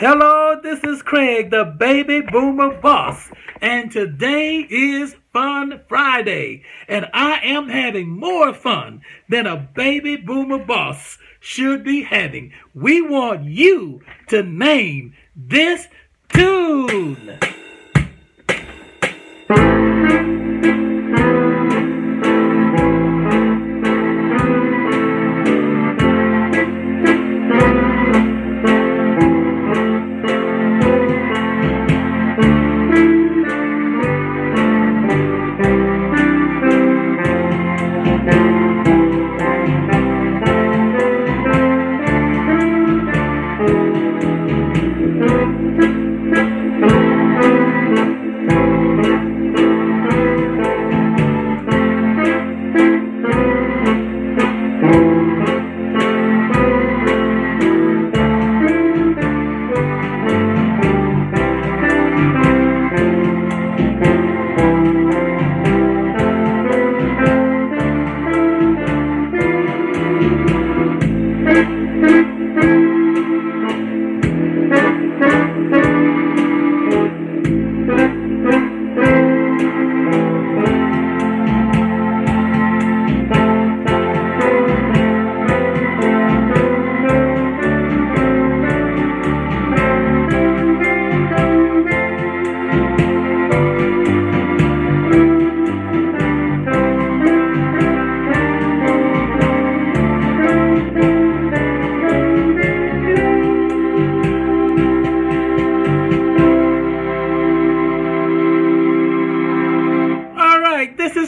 Hello, this is Craig, the baby boomer boss, and today is Fun Friday, and I am having more fun than a baby boomer boss should be having. We want you to name this tune. All